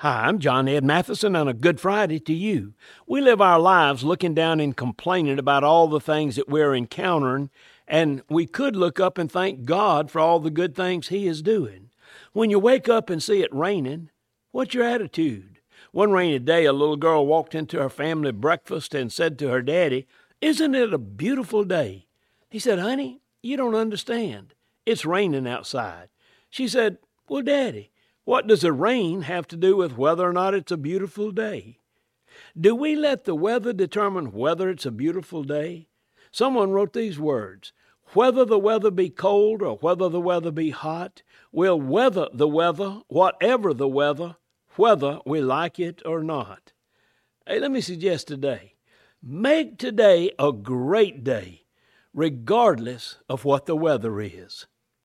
Hi, I'm John Ed Mathison, and a good Friday to you. We live our lives looking down and complaining about all the things that we're encountering, and we could look up and thank God for all the good things He is doing. When you wake up and see it raining, what's your attitude? One rainy day, a little girl walked into her family breakfast and said to her daddy, Isn't it a beautiful day? He said, Honey, you don't understand. It's raining outside. She said, Well, Daddy, what does the rain have to do with whether or not it's a beautiful day? Do we let the weather determine whether it's a beautiful day? Someone wrote these words Whether the weather be cold or whether the weather be hot, we'll weather the weather, whatever the weather, whether we like it or not. Hey, let me suggest today make today a great day, regardless of what the weather is.